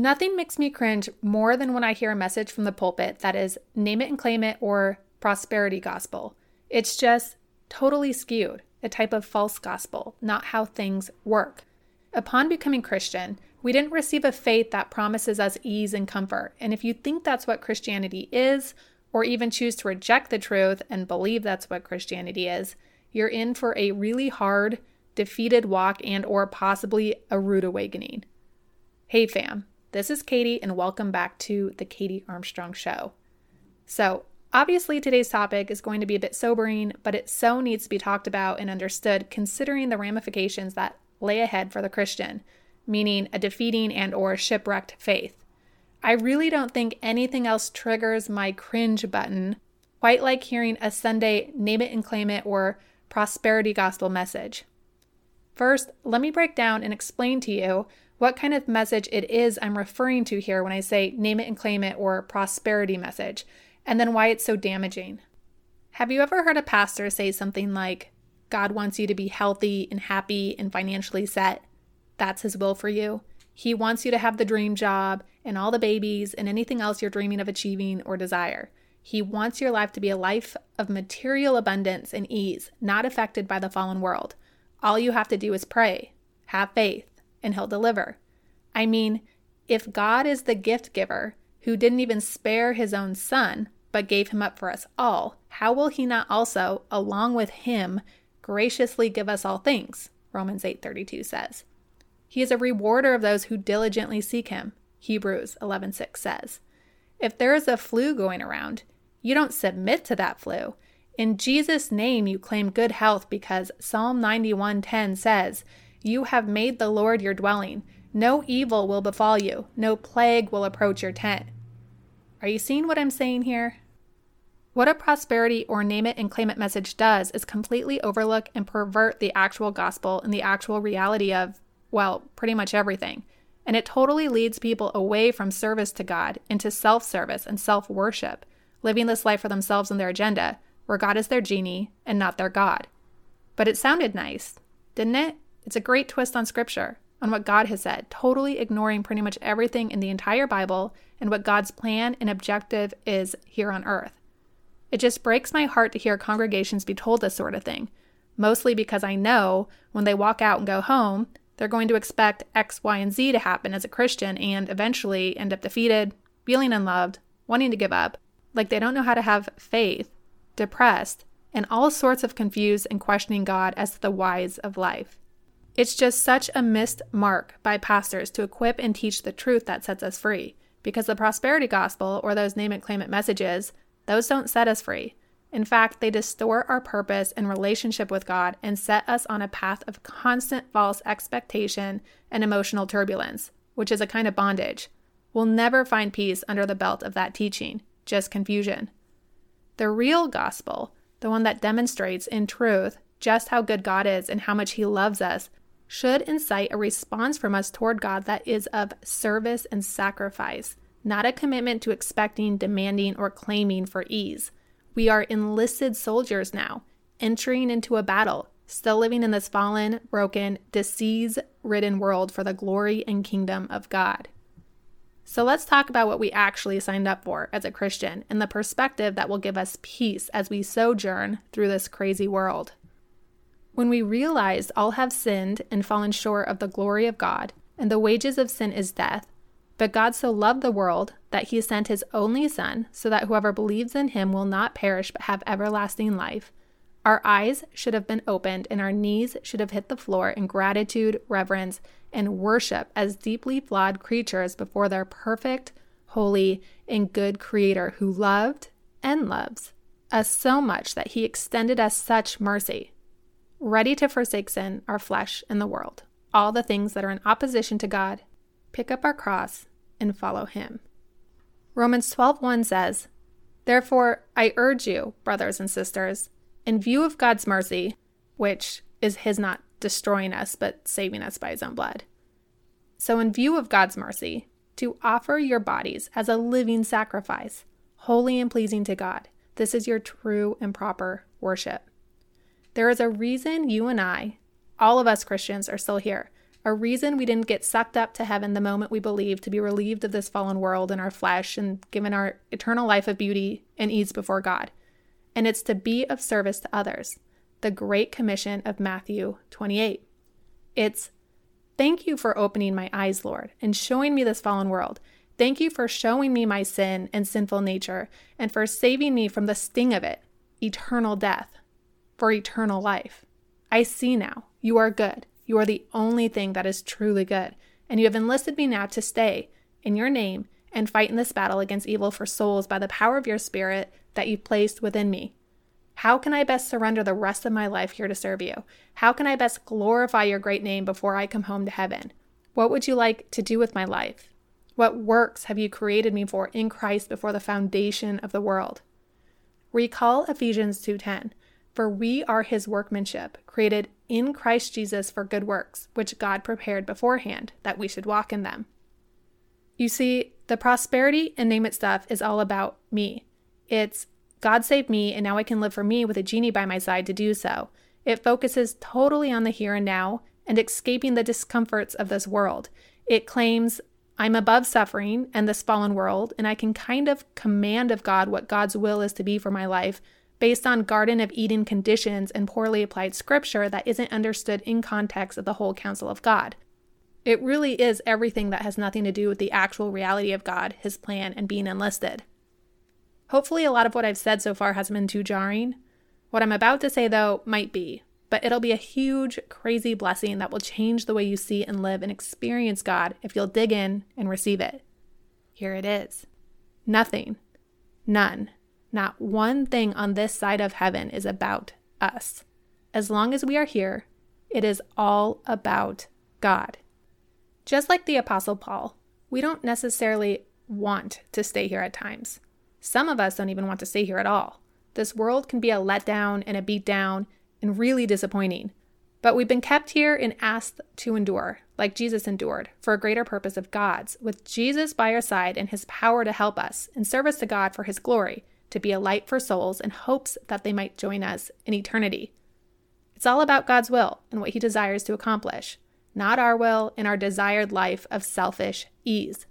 Nothing makes me cringe more than when I hear a message from the pulpit that is name it and claim it or prosperity gospel. It's just totally skewed, a type of false gospel, not how things work. Upon becoming Christian, we didn't receive a faith that promises us ease and comfort. And if you think that's what Christianity is, or even choose to reject the truth and believe that's what Christianity is, you're in for a really hard, defeated walk and or possibly a rude awakening. Hey fam, this is Katie, and welcome back to the Katie Armstrong Show. So, obviously, today's topic is going to be a bit sobering, but it so needs to be talked about and understood considering the ramifications that lay ahead for the Christian, meaning a defeating and or shipwrecked faith. I really don't think anything else triggers my cringe button quite like hearing a Sunday name it and claim it or prosperity gospel message. First, let me break down and explain to you what kind of message it is I'm referring to here when I say name it and claim it or prosperity message, and then why it's so damaging. Have you ever heard a pastor say something like, God wants you to be healthy and happy and financially set? That's his will for you. He wants you to have the dream job and all the babies and anything else you're dreaming of achieving or desire. He wants your life to be a life of material abundance and ease, not affected by the fallen world. All you have to do is pray, have faith, and he'll deliver. I mean, if God is the gift giver who didn't even spare his own son, but gave him up for us all, how will he not also, along with him, graciously give us all things? Romans 8:32 says. He is a rewarder of those who diligently seek him. Hebrews 11:6 says. If there is a flu going around, you don't submit to that flu. In Jesus' name you claim good health because Psalm 91:10 says, you have made the Lord your dwelling. No evil will befall you, no plague will approach your tent. Are you seeing what I'm saying here? What a prosperity or name it and claim it message does is completely overlook and pervert the actual gospel and the actual reality of, well, pretty much everything. And it totally leads people away from service to God into self service and self worship, living this life for themselves and their agenda, where God is their genie and not their God. But it sounded nice, didn't it? It's a great twist on scripture, on what God has said, totally ignoring pretty much everything in the entire Bible and what God's plan and objective is here on earth. It just breaks my heart to hear congregations be told this sort of thing, mostly because I know when they walk out and go home, they're going to expect X, Y, and Z to happen as a Christian and eventually end up defeated, feeling unloved, wanting to give up, like they don't know how to have faith, depressed, and all sorts of confused and questioning God as to the whys of life. It's just such a missed mark by pastors to equip and teach the truth that sets us free, because the prosperity gospel or those name it claim it messages, those don't set us free. In fact, they distort our purpose and relationship with God and set us on a path of constant false expectation and emotional turbulence, which is a kind of bondage. We'll never find peace under the belt of that teaching, just confusion. The real gospel, the one that demonstrates in truth just how good God is and how much He loves us, should incite a response from us toward God that is of service and sacrifice, not a commitment to expecting, demanding, or claiming for ease. We are enlisted soldiers now, entering into a battle, still living in this fallen, broken, disease ridden world for the glory and kingdom of God. So let's talk about what we actually signed up for as a Christian and the perspective that will give us peace as we sojourn through this crazy world. When we realize all have sinned and fallen short of the glory of God, and the wages of sin is death, but God so loved the world that he sent his only Son, so that whoever believes in him will not perish but have everlasting life, our eyes should have been opened and our knees should have hit the floor in gratitude, reverence, and worship as deeply flawed creatures before their perfect, holy, and good Creator who loved and loves us so much that he extended us such mercy ready to forsake sin, our flesh, and the world, all the things that are in opposition to God, pick up our cross and follow him. Romans 12:1 says, "Therefore I urge you, brothers and sisters, in view of God's mercy, which is his not destroying us but saving us by his own blood. So in view of God's mercy, to offer your bodies as a living sacrifice, holy and pleasing to God. This is your true and proper worship. There is a reason you and I, all of us Christians, are still here. a reason we didn't get sucked up to heaven the moment we believed to be relieved of this fallen world and our flesh and given our eternal life of beauty and ease before God. And it's to be of service to others, the Great Commission of Matthew 28. It's thank you for opening my eyes, Lord, and showing me this fallen world. Thank you for showing me my sin and sinful nature and for saving me from the sting of it, eternal death, for eternal life. I see now. You are good. You are the only thing that is truly good. And you have enlisted me now to stay in your name and fight in this battle against evil for souls by the power of your Spirit that you've placed within me. How can I best surrender the rest of my life here to serve you? How can I best glorify your great name before I come home to heaven? What would you like to do with my life? What works have you created me for in Christ before the foundation of the world? Recall Ephesians 2:10. For we are his workmanship, created in Christ Jesus for good works, which God prepared beforehand that we should walk in them. You see, the prosperity and name it stuff is all about me. It's God saved me, and now I can live for me with a genie by my side to do so. It focuses totally on the here and now and escaping the discomforts of this world. It claims I'm above suffering and this fallen world, and I can kind of command of God what God's will is to be for my life based on Garden of Eden conditions and poorly applied scripture that isn't understood in context of the whole counsel of God. It really is everything that has nothing to do with the actual reality of God, His plan, and being enlisted. Hopefully, a lot of what I've said so far hasn't been too jarring. What I'm about to say, though, might be, but it'll be a huge, crazy blessing that will change the way you see and live and experience God if you'll dig in and receive it. Here it is nothing, none, not one thing on this side of heaven is about us. As long as we are here, it is all about God. Just like the Apostle Paul, we don't necessarily want to stay here at times. Some of us don't even want to stay here at all. This world can be a letdown and a beatdown and really disappointing. But we've been kept here and asked to endure, like Jesus endured, for a greater purpose of God's, with Jesus by our side and his power to help us in service to God for his glory, to be a light for souls in hopes that they might join us in eternity. It's all about God's will and what He desires to accomplish, not our will and our desired life of selfish ease.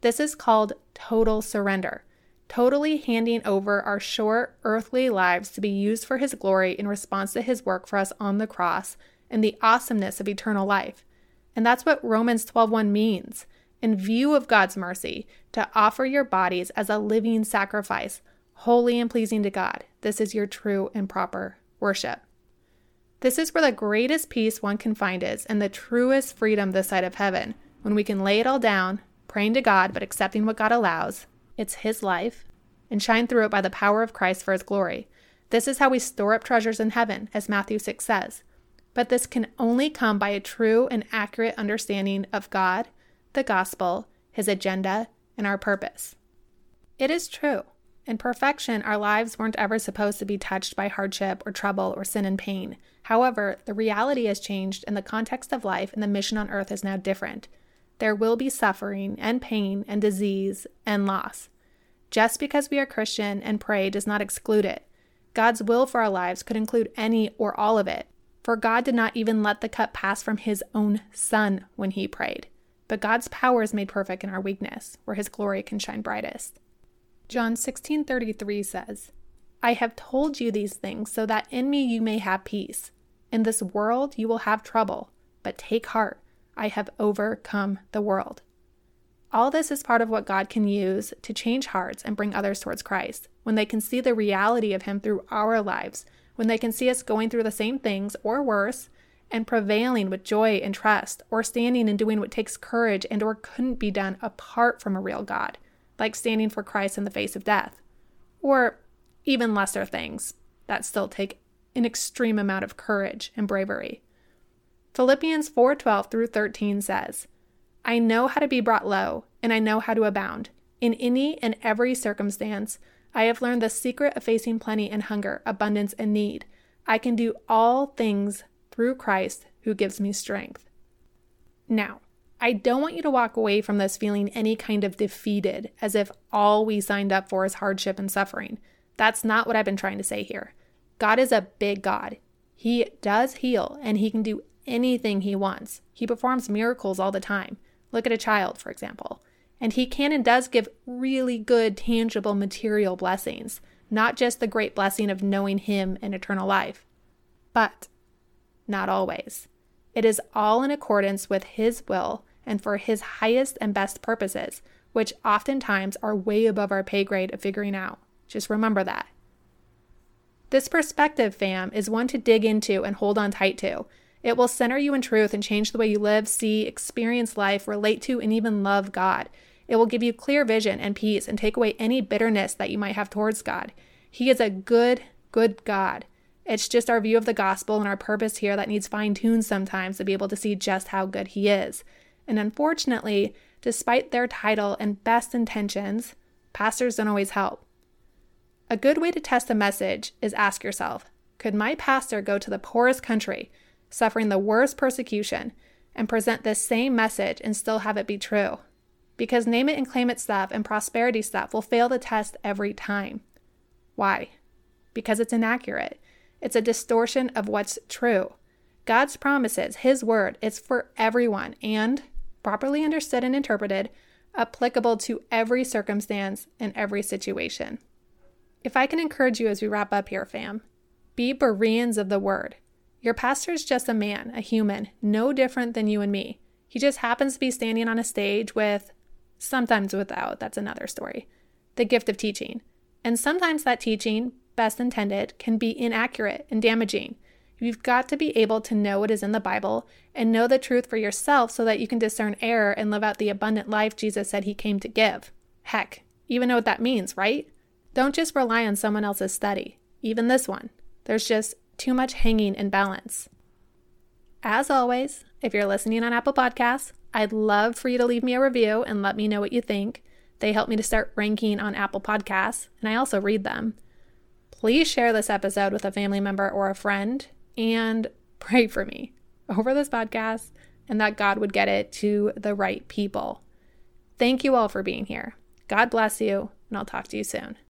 This is called total surrender, totally handing over our short earthly lives to be used for His glory in response to His work for us on the cross and the awesomeness of eternal life. And that's what Romans 12:1 means. In view of God's mercy, to offer your bodies as a living sacrifice, holy and pleasing to God. This is your true and proper worship. This is where the greatest peace one can find is, and the truest freedom this side of heaven, when we can lay it all down, praying to God, but accepting what God allows. It's His life, and shine through it by the power of Christ for His glory. This is how we store up treasures in heaven, as Matthew 6 says. But this can only come by a true and accurate understanding of God, the gospel, His agenda, and our purpose. It is true in perfection, our lives weren't ever supposed to be touched by hardship or trouble or sin and pain. However, the reality has changed and the context of life and the mission on earth is now different. There will be suffering and pain and disease and loss. Just because we are Christian and pray does not exclude it. God's will for our lives could include any or all of it, for God did not even let the cup pass from his own Son when he prayed. But God's power is made perfect in our weakness, where his glory can shine brightest. John 16:33 says, I have told you these things so that in me you may have peace. In this world you will have trouble, but take heart, I have overcome the world. All this is part of what God can use to change hearts and bring others towards Christ. When they can see the reality of Him through our lives, when they can see us going through the same things or worse and prevailing with joy and trust, or standing and doing what takes courage and or couldn't be done apart from a real God like standing for Christ in the face of death, or even lesser things that still take an extreme amount of courage and bravery. Philippians 4:12 through 13 says, "I know how to be brought low, and I know how to abound. In any and every circumstance, I have learned the secret of facing plenty and hunger, abundance and need. I can do all things through Christ who gives me strength." Now, I don't want you to walk away from this feeling any kind of defeated, as if all we signed up for is hardship and suffering. That's not what I've been trying to say here. God is a big God. He does heal, and He can do anything he wants. He performs miracles all the time. Look at a child, for example. And he can and does give really good, tangible, material blessings, not just the great blessing of knowing him and eternal life. But not always. It is all in accordance with his will and for his highest and best purposes, which oftentimes are way above our pay grade of figuring out. Just remember that. This perspective, fam, is one to dig into and hold on tight to. It will center you in truth and change the way you live, see, experience life, relate to, and even love God. It will give you clear vision and peace and take away any bitterness that you might have towards God. He is a good, good God. It's just our view of the gospel and our purpose here that needs fine tuned sometimes to be able to see just how good He is. And unfortunately, despite their title and best intentions, pastors don't always help. A good way to test a message is ask yourself Could my pastor go to the poorest country, suffering the worst persecution, and present this same message and still have it be true? Because name it and claim it stuff and prosperity stuff will fail the test every time. Why? Because it's inaccurate. It's a distortion of what's true. God's promises, His word, is for everyone and, properly understood and interpreted, applicable to every circumstance and every situation. If I can encourage you as we wrap up here, fam, be Bereans of the word. Your pastor is just a man, a human, no different than you and me. He just happens to be standing on a stage with, sometimes without, that's another story, the gift of teaching. And sometimes that teaching, best intended, can be inaccurate and damaging. You've got to be able to know what is in the Bible and know the truth for yourself so that you can discern error and live out the abundant life Jesus said he came to give. Heck, even know what that means, right? Don't just rely on someone else's study, even this one. There's just too much hanging in balance. As always, if you're listening on Apple Podcasts, I'd love for you to leave me a review and let me know what you think. They help me to start ranking on Apple Podcasts, and I also read them. Please share this episode with a family member or a friend and pray for me over this podcast and that God would get it to the right people. Thank you all for being here. God bless you, and I'll talk to you soon.